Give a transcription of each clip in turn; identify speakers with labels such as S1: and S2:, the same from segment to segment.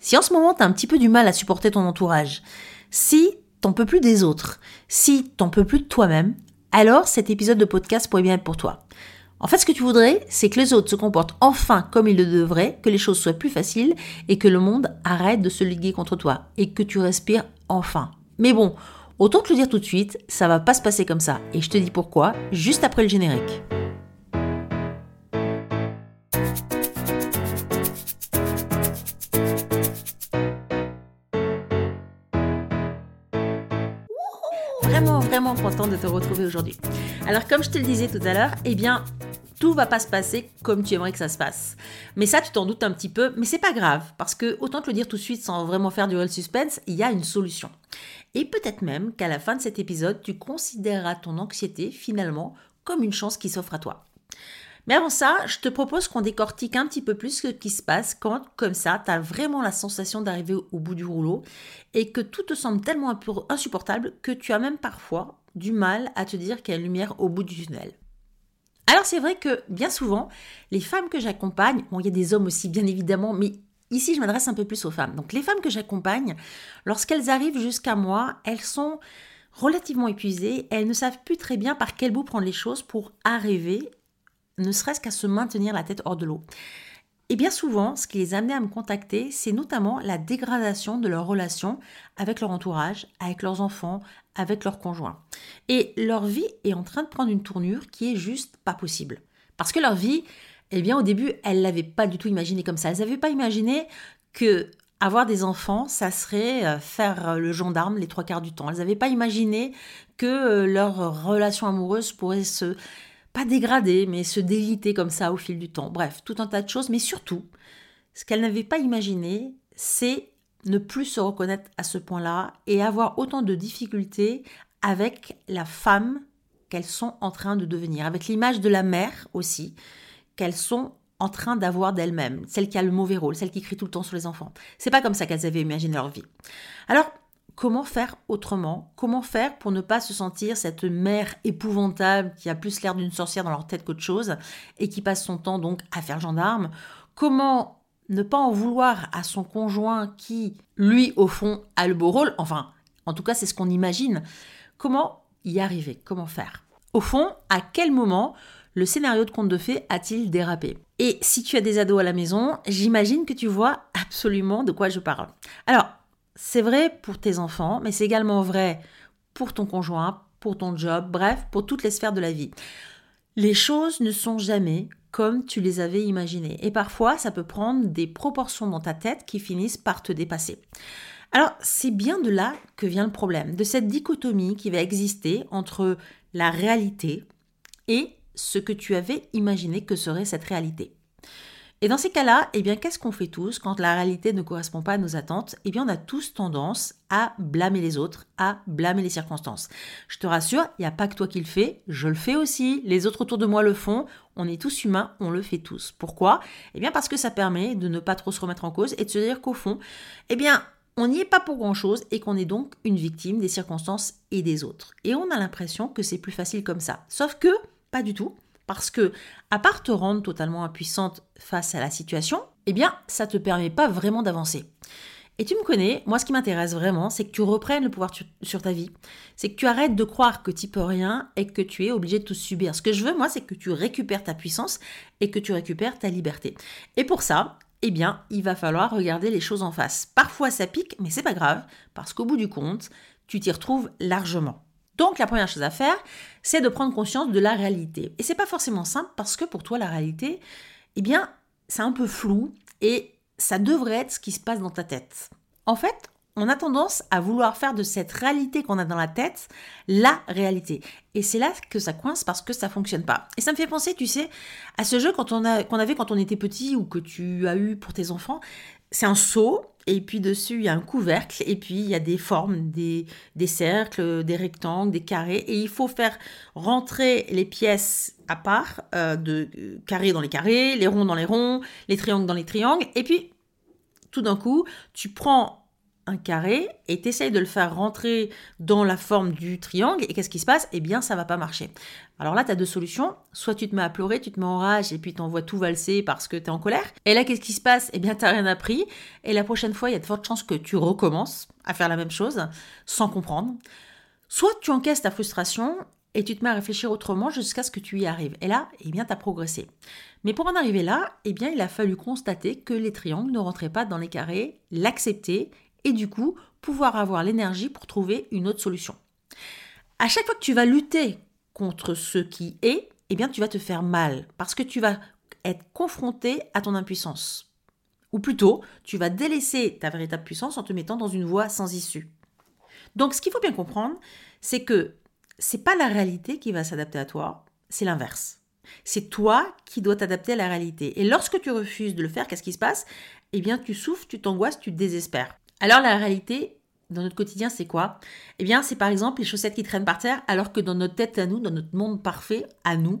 S1: Si en ce moment tu as un petit peu du mal à supporter ton entourage, si t'en peux plus des autres, si t'en peux plus de toi-même, alors cet épisode de podcast pourrait bien être pour toi. En fait, ce que tu voudrais, c'est que les autres se comportent enfin comme ils le devraient, que les choses soient plus faciles et que le monde arrête de se liguer contre toi et que tu respires enfin. Mais bon, autant te le dire tout de suite, ça va pas se passer comme ça et je te dis pourquoi juste après le générique. Vraiment, vraiment content de te retrouver aujourd'hui. Alors, comme je te le disais tout à l'heure, eh bien, tout va pas se passer comme tu aimerais que ça se passe. Mais ça, tu t'en doutes un petit peu, mais c'est pas grave, parce que autant te le dire tout de suite sans vraiment faire du real suspense, il y a une solution. Et peut-être même qu'à la fin de cet épisode, tu considéreras ton anxiété finalement comme une chance qui s'offre à toi. Mais avant ça, je te propose qu'on décortique un petit peu plus ce qui se passe quand, comme ça, tu as vraiment la sensation d'arriver au bout du rouleau et que tout te semble tellement insupportable que tu as même parfois du mal à te dire qu'il y a une lumière au bout du tunnel. Alors c'est vrai que bien souvent, les femmes que j'accompagne, bon il y a des hommes aussi bien évidemment, mais ici je m'adresse un peu plus aux femmes. Donc les femmes que j'accompagne, lorsqu'elles arrivent jusqu'à moi, elles sont relativement épuisées, elles ne savent plus très bien par quel bout prendre les choses pour arriver ne serait-ce qu'à se maintenir la tête hors de l'eau. Et bien souvent, ce qui les amenait à me contacter, c'est notamment la dégradation de leur relation avec leur entourage, avec leurs enfants, avec leurs conjoints. Et leur vie est en train de prendre une tournure qui est juste pas possible. Parce que leur vie, eh bien au début, elles l'avaient pas du tout imaginé comme ça. Elles n'avaient pas imaginé que avoir des enfants, ça serait euh, faire le gendarme les trois quarts du temps. Elles n'avaient pas imaginé que euh, leur relation amoureuse pourrait se pas dégrader, mais se déliter comme ça au fil du temps. Bref, tout un tas de choses, mais surtout, ce qu'elle n'avait pas imaginé, c'est ne plus se reconnaître à ce point-là et avoir autant de difficultés avec la femme qu'elles sont en train de devenir, avec l'image de la mère aussi, qu'elles sont en train d'avoir d'elles-mêmes, celle qui a le mauvais rôle, celle qui crie tout le temps sur les enfants. C'est pas comme ça qu'elles avaient imaginé leur vie. Alors, comment faire autrement Comment faire pour ne pas se sentir cette mère épouvantable qui a plus l'air d'une sorcière dans leur tête qu'autre chose et qui passe son temps donc à faire gendarme. Comment ne pas en vouloir à son conjoint qui, lui, au fond, a le beau rôle. Enfin, en tout cas, c'est ce qu'on imagine. Comment y arriver? Comment faire? Au fond, à quel moment le scénario de conte de fées a-t-il dérapé? Et si tu as des ados à la maison, j'imagine que tu vois absolument de quoi je parle. Alors, c'est vrai pour tes enfants, mais c'est également vrai pour ton conjoint, pour ton job, bref, pour toutes les sphères de la vie. Les choses ne sont jamais comme tu les avais imaginées. Et parfois, ça peut prendre des proportions dans ta tête qui finissent par te dépasser. Alors, c'est bien de là que vient le problème, de cette dichotomie qui va exister entre la réalité et ce que tu avais imaginé que serait cette réalité. Et dans ces cas-là, eh bien, qu'est-ce qu'on fait tous quand la réalité ne correspond pas à nos attentes? Eh bien, on a tous tendance à blâmer les autres, à blâmer les circonstances. Je te rassure, il n'y a pas que toi qui le fais, je le fais aussi, les autres autour de moi le font, on est tous humains, on le fait tous. Pourquoi? Eh bien, parce que ça permet de ne pas trop se remettre en cause et de se dire qu'au fond, eh bien, on n'y est pas pour grand-chose et qu'on est donc une victime des circonstances et des autres. Et on a l'impression que c'est plus facile comme ça. Sauf que, pas du tout. Parce que, à part te rendre totalement impuissante face à la situation, eh bien, ça te permet pas vraiment d'avancer. Et tu me connais, moi ce qui m'intéresse vraiment, c'est que tu reprennes le pouvoir sur ta vie. C'est que tu arrêtes de croire que tu peux rien et que tu es obligé de tout subir. Ce que je veux, moi, c'est que tu récupères ta puissance et que tu récupères ta liberté. Et pour ça, eh bien, il va falloir regarder les choses en face. Parfois ça pique, mais c'est pas grave, parce qu'au bout du compte, tu t'y retrouves largement. Donc la première chose à faire, c'est de prendre conscience de la réalité. Et c'est pas forcément simple parce que pour toi la réalité, eh bien, c'est un peu flou et ça devrait être ce qui se passe dans ta tête. En fait, on a tendance à vouloir faire de cette réalité qu'on a dans la tête la réalité. Et c'est là que ça coince parce que ça fonctionne pas. Et ça me fait penser, tu sais, à ce jeu qu'on avait quand on était petit ou que tu as eu pour tes enfants. C'est un seau et puis dessus il y a un couvercle et puis il y a des formes, des, cercles, des rectangles, des carrés. Et il faut faire rentrer les pièces à part, euh, de euh, carrés dans les carrés, les ronds dans les ronds, les triangles dans les triangles. Et puis tout d'un coup tu prends carré et tu essayes de le faire rentrer dans la forme du triangle et qu'est-ce qui se passe? Eh bien, ça va pas marcher. Alors là, tu as deux solutions. Soit tu te mets à pleurer, tu te mets en rage et puis tu envoies tout valser parce que tu es en colère. Et là, qu'est-ce qui se passe? Eh bien, tu rien appris. Et la prochaine fois, il y a de fortes chances que tu recommences à faire la même chose sans comprendre. Soit tu encaisses ta frustration et tu te mets à réfléchir autrement jusqu'à ce que tu y arrives. Et là, eh bien, tu as progressé. Mais pour en arriver là, eh bien, il a fallu constater que les triangles ne rentraient pas dans les carrés, l'accepter et du coup pouvoir avoir l'énergie pour trouver une autre solution. À chaque fois que tu vas lutter contre ce qui est, eh bien tu vas te faire mal parce que tu vas être confronté à ton impuissance. Ou plutôt, tu vas délaisser ta véritable puissance en te mettant dans une voie sans issue. Donc ce qu'il faut bien comprendre, c'est que c'est pas la réalité qui va s'adapter à toi, c'est l'inverse. C'est toi qui dois t'adapter à la réalité. Et lorsque tu refuses de le faire, qu'est-ce qui se passe? Eh bien, tu souffres, tu t'angoisses, tu désespères. Alors la réalité dans notre quotidien, c'est quoi? Eh bien, c'est par exemple les chaussettes qui traînent par terre, alors que dans notre tête à nous, dans notre monde parfait à nous,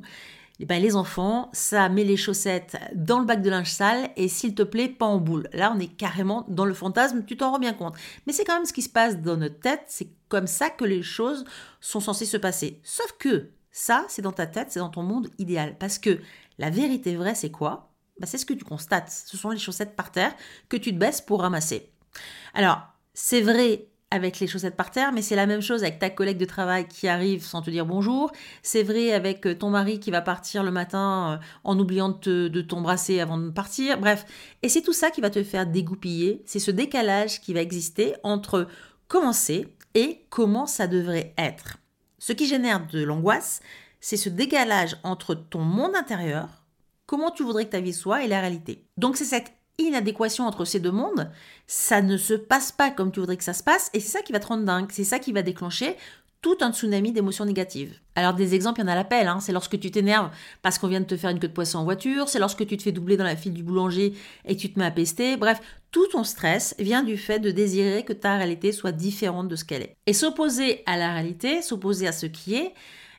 S1: eh bien, les enfants, ça met les chaussettes dans le bac de linge sale et s'il te plaît, pas en boule. Là, on est carrément dans le fantasme, tu t'en rends bien compte. Mais c'est quand même ce qui se passe dans notre tête, c'est comme ça que les choses sont censées se passer. Sauf que ça, c'est dans ta tête, c'est dans ton monde idéal. Parce que la vérité vraie, c'est quoi? Bah, C'est ce que tu constates. Ce sont les chaussettes par terre que tu te baisses pour ramasser. Alors, c'est vrai avec les chaussettes par terre, mais c'est la même chose avec ta collègue de travail qui arrive sans te dire bonjour. C'est vrai avec euh, ton mari qui va partir le matin euh, en oubliant de, t'embrasser avant de partir. Bref, et c'est tout ça qui va te faire dégoupiller. C'est ce décalage qui va exister entre comment c'est et comment ça devrait être. Ce qui génère de l'angoisse, c'est ce décalage entre ton monde intérieur, comment tu voudrais que ta vie soit, et la réalité. Donc c'est cette inadéquation entre ces deux mondes, ça ne se passe pas comme tu voudrais que ça se passe, et c'est ça qui va te rendre dingue, c'est ça qui va déclencher tout un tsunami d'émotions négatives. Alors des exemples, il y en a l'appel, hein. c'est lorsque tu t'énerves parce qu'on vient de te faire une queue de poisson en voiture, c'est lorsque tu te fais doubler dans la file du boulanger et tu te mets à pester, bref, tout ton stress vient du fait de désirer que ta réalité soit différente de ce qu'elle est. Et s'opposer à la réalité, s'opposer à ce qui est,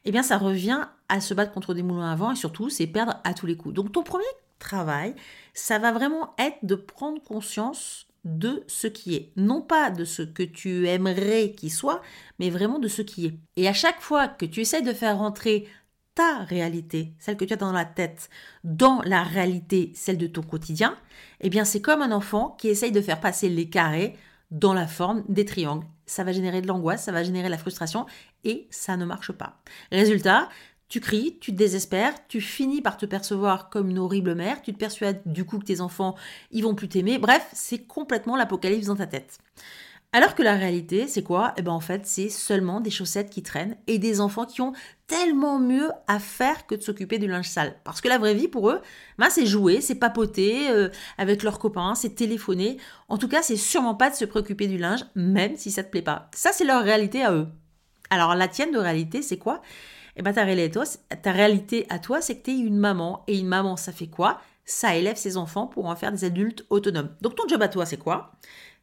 S1: eh bien ça revient à se battre contre des moulins à vent et surtout c'est perdre à tous les coups. Donc ton premier travail, ça va vraiment être de prendre conscience de ce qui est. Non pas de ce que tu aimerais qu'il soit, mais vraiment de ce qui est. Et à chaque fois que tu essaies de faire rentrer ta réalité, celle que tu as dans la tête, dans la réalité, celle de ton quotidien, eh bien c'est comme un enfant qui essaye de faire passer les carrés dans la forme des triangles. Ça va générer de l'angoisse, ça va générer de la frustration et ça ne marche pas. Résultat, tu cries, tu te désespères, tu finis par te percevoir comme une horrible mère, tu te persuades du coup que tes enfants, ils vont plus t'aimer. Bref, c'est complètement l'apocalypse dans ta tête. Alors que la réalité, c'est quoi? Eh ben en fait, c'est seulement des chaussettes qui traînent et des enfants qui ont tellement mieux à faire que de s'occuper du linge sale. Parce que la vraie vie pour eux, ben, c'est jouer, c'est papoter euh, avec leurs copains, c'est téléphoner. En tout cas, c'est sûrement pas de se préoccuper du linge, même si ça te plaît pas. Ça, c'est leur réalité à eux. Alors la tienne de réalité, c'est quoi? Eh ben ta réalité, ta réalité à toi, c'est que tu es une maman. Et une maman, ça fait quoi? Ça élève ses enfants pour en faire des adultes autonomes. Donc ton job à toi, c'est quoi?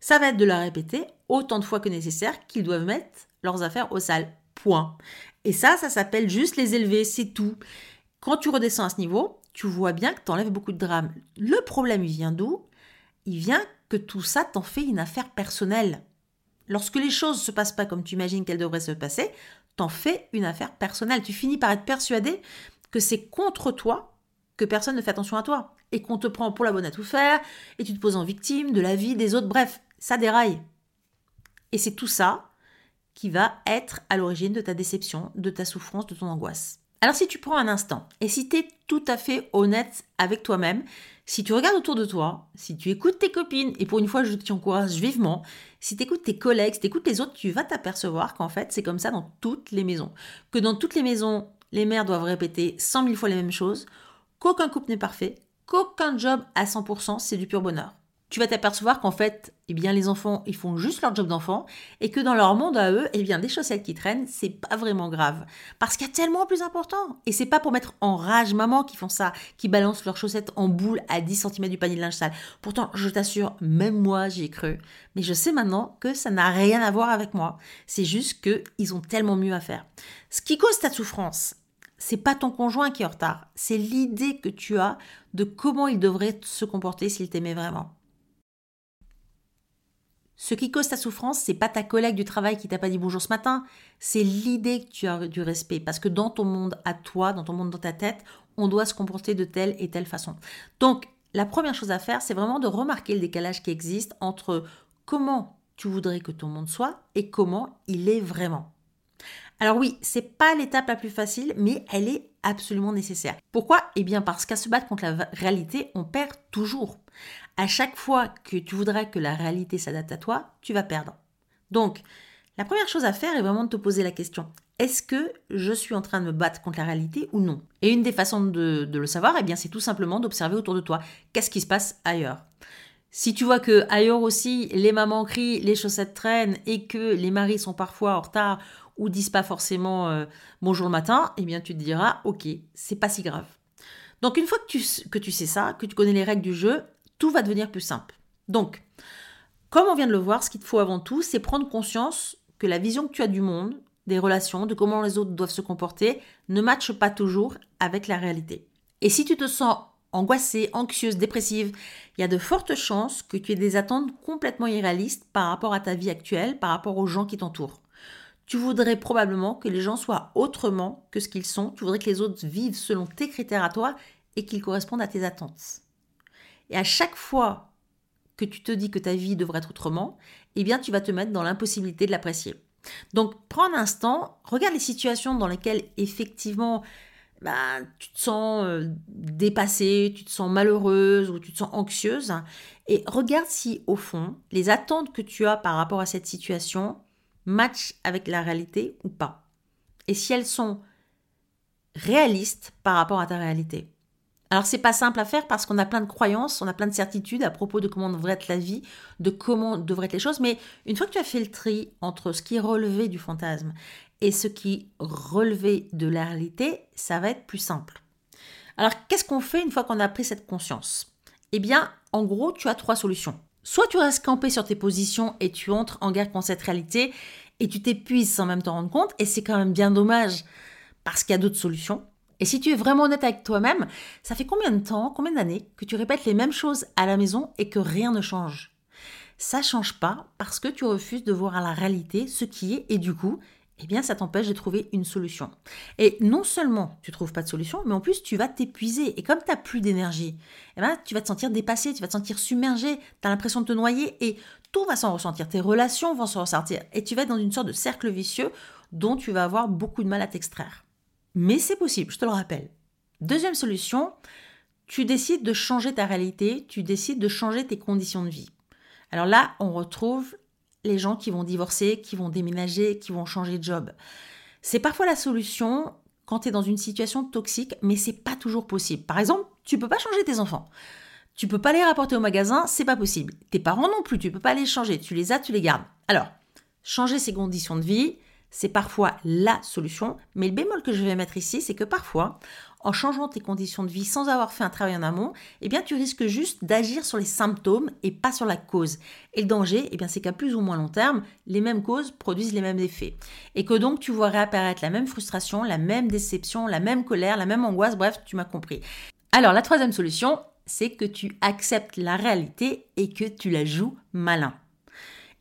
S1: Ça va être de leur répéter autant de fois que nécessaire qu'ils doivent mettre leurs affaires au sale. Point. Et ça, ça s'appelle juste les élever, c'est tout. Quand tu redescends à ce niveau, tu vois bien que tu enlèves beaucoup de drames. Le problème, il vient d'où? Il vient que tout ça t'en fait une affaire personnelle. Lorsque les choses ne se passent pas comme tu imagines qu'elles devraient se passer, t'en fais une affaire personnelle. Tu finis par être persuadé que c'est contre toi que personne ne fait attention à toi et qu'on te prend pour la bonne à tout faire et tu te poses en victime de la vie des autres. Bref, ça déraille. Et c'est tout ça qui va être à l'origine de ta déception, de ta souffrance, de ton angoisse. Alors si tu prends un instant et si tu es tout à fait honnête avec toi-même, si tu regardes autour de toi, si tu écoutes tes copines, et pour une fois je t'y encourage vivement, si tu écoutes tes collègues, si tu écoutes les autres, tu vas t'apercevoir qu'en fait c'est comme ça dans toutes les maisons. Que dans toutes les maisons, les mères doivent répéter 100 000 fois les mêmes choses, qu'aucun couple n'est parfait, qu'aucun job à 100% c'est du pur bonheur tu vas t'apercevoir qu'en fait, eh bien, les enfants, ils font juste leur job d'enfant et que dans leur monde à eux, eh bien, des chaussettes qui traînent, c'est pas vraiment grave. Parce qu'il y a tellement plus important. Et c'est pas pour mettre en rage maman qui font ça, qui balancent leurs chaussettes en boule à 10 cm du panier de linge sale. Pourtant, je t'assure, même moi, j'y ai cru. Mais je sais maintenant que ça n'a rien à voir avec moi. C'est juste qu'ils ont tellement mieux à faire. Ce qui cause ta souffrance, c'est pas ton conjoint qui est en retard. C'est l'idée que tu as de comment il devrait se comporter s'il t'aimait vraiment. Ce qui cause ta souffrance, c'est pas ta collègue du travail qui t'a pas dit bonjour ce matin, c'est l'idée que tu as du respect. Parce que dans ton monde à toi, dans ton monde dans ta tête, on doit se comporter de telle et telle façon. Donc, la première chose à faire, c'est vraiment de remarquer le décalage qui existe entre comment tu voudrais que ton monde soit et comment il est vraiment. Alors oui, c'est pas l'étape la plus facile, mais elle est absolument nécessaire. Pourquoi? Eh bien parce qu'à se battre contre la réalité, on perd toujours. À chaque fois que tu voudrais que la réalité s'adapte à toi, tu vas perdre. Donc, la première chose à faire est vraiment de te poser la question est-ce que je suis en train de me battre contre la réalité ou non? Et une des façons de, le savoir, eh bien, c'est tout simplement d'observer autour de toi qu'est-ce qui se passe ailleurs. Si tu vois que ailleurs aussi les mamans crient, les chaussettes traînent et que les maris sont parfois en retard ou disent pas forcément euh, bonjour le matin, eh bien tu te diras ok, c'est pas si grave. Donc une fois que tu sais ça, que tu connais les règles du jeu, tout va devenir plus simple. Donc, comme on vient de le voir, ce qu'il te faut avant tout, c'est prendre conscience que la vision que tu as du monde, des relations, de comment les autres doivent se comporter, ne matche pas toujours avec la réalité. Et si tu te sens angoissée, anxieuse, dépressive, il y a de fortes chances que tu aies des attentes complètement irréalistes par rapport à ta vie actuelle, par rapport aux gens qui t'entourent tu voudrais probablement que les gens soient autrement que ce qu'ils sont. Tu voudrais que les autres vivent selon tes critères à toi et qu'ils correspondent à tes attentes. Et à chaque fois que tu te dis que ta vie devrait être autrement, eh bien tu vas te mettre dans l'impossibilité de l'apprécier. Donc prends un instant, regarde les situations dans lesquelles effectivement bah, tu te sens euh, dépassée, tu te sens malheureuse ou tu te sens anxieuse et regarde si au fond les attentes que tu as par rapport à cette situation match avec la réalité ou pas. Et si elles sont réalistes par rapport à ta réalité. Alors c'est pas simple à faire parce qu'on a plein de croyances, on a plein de certitudes à propos de comment devrait être la vie, de comment devraient être les choses, mais une fois que tu as fait le tri entre ce qui est relevé du fantasme et ce qui est relevé de la réalité, ça va être plus simple. Alors qu'est-ce qu'on fait une fois qu'on a pris cette conscience? Eh bien, en gros, tu as trois solutions. Soit tu restes campé sur tes positions et tu entres en guerre contre cette réalité et tu t'épuises sans même t'en rendre compte, et c'est quand même bien dommage parce qu'il y a d'autres solutions. Et si tu es vraiment honnête avec toi-même, ça fait combien de temps, combien d'années que tu répètes les mêmes choses à la maison et que rien ne change? Ça change pas parce que tu refuses de voir à la réalité ce qui est et du coup, eh bien ça t'empêche de trouver une solution. Et non seulement tu trouves pas de solution, mais en plus tu vas t'épuiser. Et comme tu n'as plus d'énergie, eh ben, tu vas te sentir dépassé, tu vas te sentir submergé, tu as l'impression de te noyer et tout va s'en ressentir. Tes relations vont s'en ressentir. Et tu vas être dans une sorte de cercle vicieux dont tu vas avoir beaucoup de mal à t'extraire. Mais c'est possible, je te le rappelle. Deuxième solution, tu décides de changer ta réalité, tu décides de changer tes conditions de vie. Alors là, on retrouve les gens qui vont divorcer, qui vont déménager, qui vont changer de job. C'est parfois la solution quand tu es dans une situation toxique, mais c'est pas toujours possible. Par exemple, tu peux pas changer tes enfants. Tu peux pas les rapporter au magasin, c'est pas possible. Tes parents non plus, tu peux pas les changer. Tu les as, tu les gardes. Alors, changer ses conditions de vie, c'est parfois la solution, mais le bémol que je vais mettre ici, c'est que parfois, en changeant tes conditions de vie sans avoir fait un travail en amont, eh bien tu risques juste d'agir sur les symptômes et pas sur la cause. Et le danger, eh bien c'est qu'à plus ou moins long terme, les mêmes causes produisent les mêmes effets. Et que donc tu vois réapparaître la même frustration, la même déception, la même colère, la même angoisse, bref, tu m'as compris. Alors la troisième solution, c'est que tu acceptes la réalité et que tu la joues malin.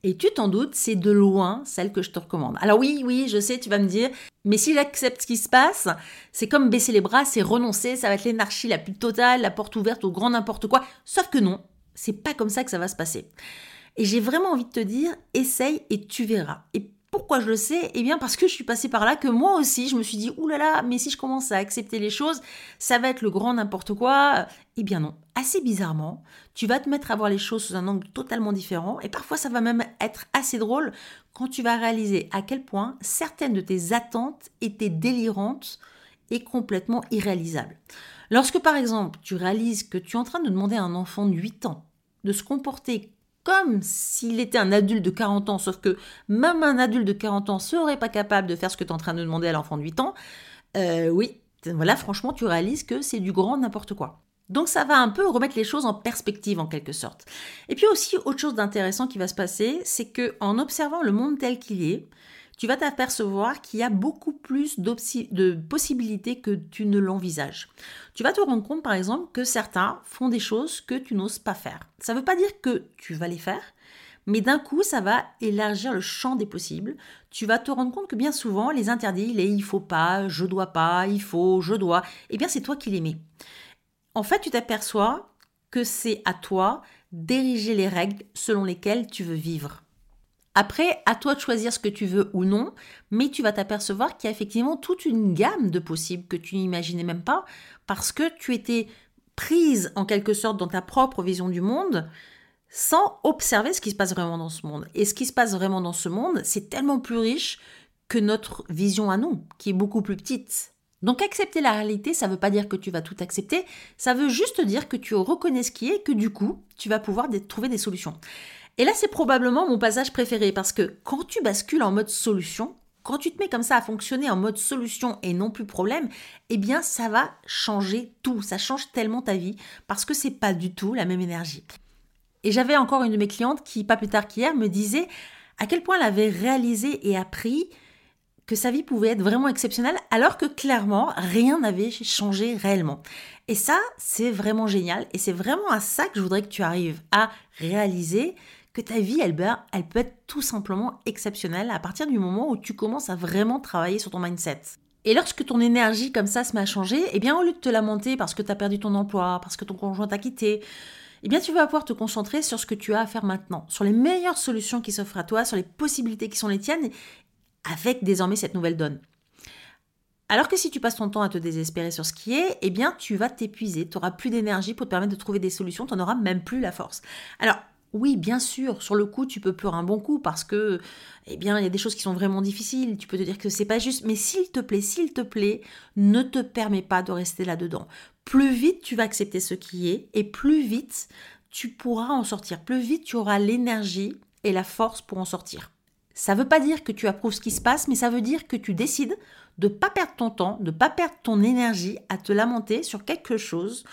S1: Et tu t'en doutes, c'est de loin celle que je te recommande. Alors oui, oui, je sais, tu vas me dire, mais si j'accepte ce qui se passe, c'est comme baisser les bras, c'est renoncer, ça va être l'énarchie la plus totale, la porte ouverte au grand n'importe quoi. Sauf que non, c'est pas comme ça que ça va se passer. Et j'ai vraiment envie de te dire, essaye et tu verras. Pourquoi je le sais Eh bien parce que je suis passée par là, que moi aussi je me suis dit, oulala, mais si je commence à accepter les choses, ça va être le grand n'importe quoi. Eh bien non, assez bizarrement, tu vas te mettre à voir les choses sous un angle totalement différent, et parfois ça va même être assez drôle quand tu vas réaliser à quel point certaines de tes attentes étaient délirantes et complètement irréalisables. Lorsque par exemple tu réalises que tu es en train de demander à un enfant de 8 ans de se comporter comme s'il était un adulte de 40 ans, sauf que même un adulte de 40 ans serait pas capable de faire ce que tu es en train de demander à l'enfant de 8 ans, euh, oui, voilà, franchement, tu réalises que c'est du grand n'importe quoi. Donc ça va un peu remettre les choses en perspective en quelque sorte. Et puis aussi, autre chose d'intéressant qui va se passer, c'est que en observant le monde tel qu'il est, tu vas t'apercevoir qu'il y a beaucoup plus de possibilités que tu ne l'envisages. Tu vas te rendre compte, par exemple, que certains font des choses que tu n'oses pas faire. Ça ne veut pas dire que tu vas les faire, mais d'un coup, ça va élargir le champ des possibles. Tu vas te rendre compte que bien souvent, les interdits, les il faut pas, je dois pas, il faut, je dois, eh bien, c'est toi qui les mets. En fait, tu t'aperçois que c'est à toi d'ériger les règles selon lesquelles tu veux vivre. Après, à toi de choisir ce que tu veux ou non, mais tu vas t'apercevoir qu'il y a effectivement toute une gamme de possibles que tu n'imaginais même pas parce que tu étais prise en quelque sorte dans ta propre vision du monde sans observer ce qui se passe vraiment dans ce monde. Et ce qui se passe vraiment dans ce monde, c'est tellement plus riche que notre vision à nous, qui est beaucoup plus petite. Donc accepter la réalité, ça ne veut pas dire que tu vas tout accepter, ça veut juste dire que tu reconnais ce qui est et que du coup, tu vas pouvoir trouver des solutions. Et là, c'est probablement mon passage préféré parce que quand tu bascules en mode solution, quand tu te mets comme ça à fonctionner en mode solution et non plus problème, eh bien ça va changer tout, ça change tellement ta vie parce que c'est pas du tout la même énergie. Et j'avais encore une de mes clientes qui, pas plus tard qu'hier, me disait à quel point elle avait réalisé et appris que sa vie pouvait être vraiment exceptionnelle alors que clairement rien n'avait changé réellement. Et ça, c'est vraiment génial et c'est vraiment à ça que je voudrais que tu arrives à réaliser ta vie, elle, elle peut être tout simplement exceptionnelle à partir du moment où tu commences à vraiment travailler sur ton mindset. Et lorsque ton énergie comme ça se met à changer, eh bien au lieu de te lamenter parce que tu as perdu ton emploi, parce que ton conjoint t'a quitté, eh bien tu vas pouvoir te concentrer sur ce que tu as à faire maintenant, sur les meilleures solutions qui s'offrent à toi, sur les possibilités qui sont les tiennes, avec désormais cette nouvelle donne. Alors que si tu passes ton temps à te désespérer sur ce qui est, eh bien tu vas t'épuiser, tu n'auras plus d'énergie pour te permettre de trouver des solutions, tu n'en auras même plus la force. Alors oui, bien sûr, sur le coup, tu peux pleurer un bon coup parce que, eh bien, il y a des choses qui sont vraiment difficiles. Tu peux te dire que c'est pas juste, mais s'il te plaît, s'il te plaît, ne te permets pas de rester là-dedans. Plus vite tu vas accepter ce qui est et plus vite tu pourras en sortir. Plus vite tu auras l'énergie et la force pour en sortir. Ça ne veut pas dire que tu approuves ce qui se passe, mais ça veut dire que tu décides de ne pas perdre ton temps, de ne pas perdre ton énergie à te lamenter sur quelque chose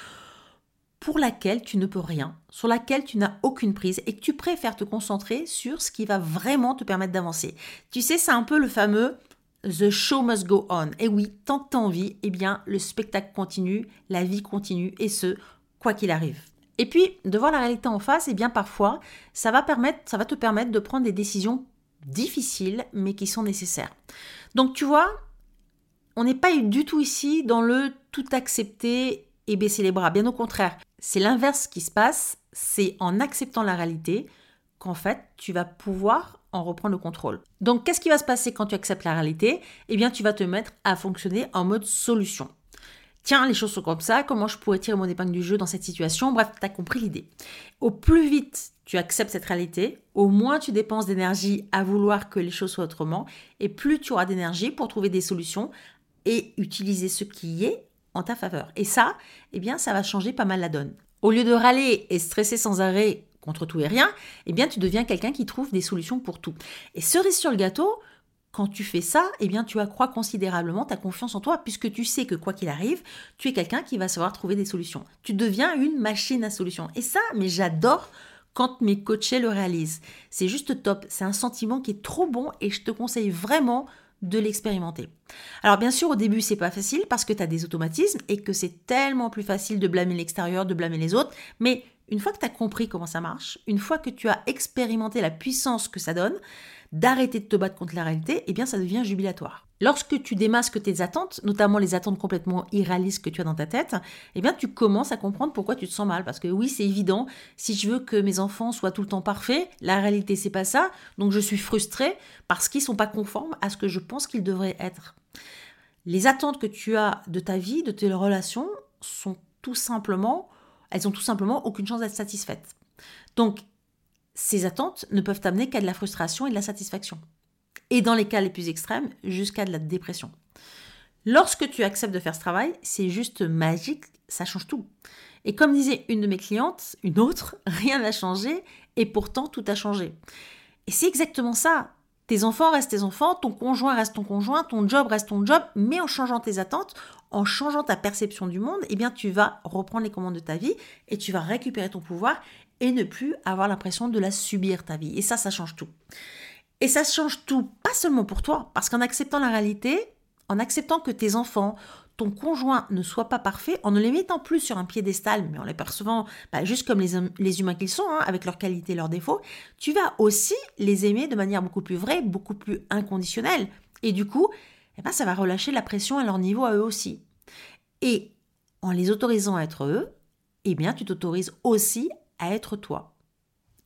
S1: pour laquelle tu ne peux rien, sur laquelle tu n'as aucune prise et que tu préfères te concentrer sur ce qui va vraiment te permettre d'avancer. Tu sais, c'est un peu le fameux The show must go on. Et oui, tant que tu as envie, eh bien, le spectacle continue, la vie continue, et ce, quoi qu'il arrive. Et puis, de voir la réalité en face, eh bien, parfois, ça va, permettre, ça va te permettre de prendre des décisions difficiles, mais qui sont nécessaires. Donc, tu vois, on n'est pas du tout ici dans le tout accepter et baisser les bras. Bien au contraire, c'est l'inverse qui se passe. C'est en acceptant la réalité qu'en fait, tu vas pouvoir en reprendre le contrôle. Donc, qu'est-ce qui va se passer quand tu acceptes la réalité? Eh bien, tu vas te mettre à fonctionner en mode solution. Tiens, les choses sont comme ça, comment je pourrais tirer mon épingle du jeu dans cette situation? Bref, tu as compris l'idée. Au plus vite tu acceptes cette réalité, au moins tu dépenses d'énergie à vouloir que les choses soient autrement, et plus tu auras d'énergie pour trouver des solutions et utiliser ce qui est en ta faveur. Et ça, eh bien, ça va changer pas mal la donne. Au lieu de râler et stresser sans arrêt contre tout et rien, eh bien, tu deviens quelqu'un qui trouve des solutions pour tout. Et cerise sur le gâteau, quand tu fais ça, eh bien, tu accrois considérablement ta confiance en toi, puisque tu sais que quoi qu'il arrive, tu es quelqu'un qui va savoir trouver des solutions. Tu deviens une machine à solutions. Et ça, mais j'adore quand mes coachés le réalisent. C'est juste top. C'est un sentiment qui est trop bon et je te conseille vraiment de l'expérimenter. Alors bien sûr, au début, c'est pas facile parce que tu as des automatismes et que c'est tellement plus facile de blâmer l'extérieur, de blâmer les autres, mais une fois que tu as compris comment ça marche, une fois que tu as expérimenté la puissance que ça donne, d'arrêter de te battre contre la réalité, eh bien ça devient jubilatoire. Lorsque tu démasques tes attentes, notamment les attentes complètement irréalistes que tu as dans ta tête, eh bien tu commences à comprendre pourquoi tu te sens mal. Parce que oui, c'est évident, si je veux que mes enfants soient tout le temps parfaits, la réalité c'est pas ça, donc je suis frustrée parce qu'ils sont pas conformes à ce que je pense qu'ils devraient être. Les attentes que tu as de ta vie, de tes relations, sont tout simplement, elles ont tout simplement aucune chance d'être satisfaites. Donc ces attentes ne peuvent t'amener qu'à de la frustration et de la satisfaction. Et dans les cas les plus extrêmes, jusqu'à de la dépression. Lorsque tu acceptes de faire ce travail, c'est juste magique, ça change tout. Et comme disait une de mes clientes, une autre, rien n'a changé et pourtant tout a changé. Et c'est exactement ça. Tes enfants restent tes enfants, ton conjoint reste ton conjoint, ton job reste ton job, mais en changeant tes attentes, en changeant ta perception du monde, eh bien tu vas reprendre les commandes de ta vie et tu vas récupérer ton pouvoir et ne plus avoir l'impression de la subir ta vie. Et ça, ça change tout. Et ça change tout, pas seulement pour toi, parce qu'en acceptant la réalité, en acceptant que tes enfants, ton conjoint ne soit pas parfait, en ne les mettant plus sur un piédestal, mais en les percevant bah, juste comme les, humains qu'ils sont, hein, avec leurs qualités leurs défauts, tu vas aussi les aimer de manière beaucoup plus vraie, beaucoup plus inconditionnelle. Et du coup, eh ben, ça va relâcher la pression à leur niveau à eux aussi. Et en les autorisant à être eux, eh bien, tu t'autorises aussi à être toi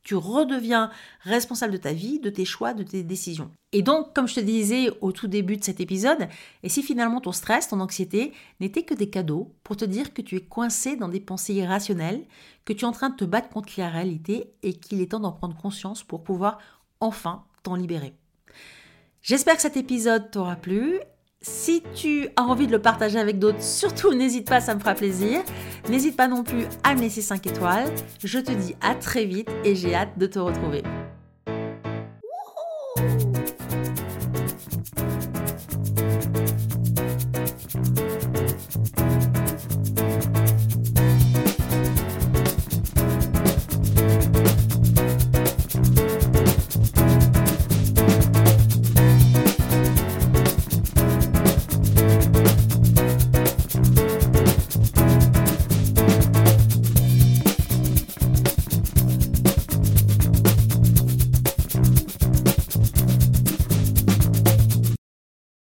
S1: tu redeviens responsable de ta vie, de tes choix, de tes décisions. Et donc, comme je te disais au tout début de cet épisode, et si finalement ton stress, ton anxiété n'étaient que des cadeaux pour te dire que tu es coincé dans des pensées irrationnelles, que tu es en train de te battre contre la réalité et qu'il est temps d'en prendre conscience pour pouvoir enfin t'en libérer. J'espère que cet épisode t'aura plu si tu as envie de le partager avec d'autres, surtout n'hésite pas, ça me fera plaisir. N'hésite pas non plus à me laisser 5 étoiles. Je te dis à très vite et j'ai hâte de te retrouver.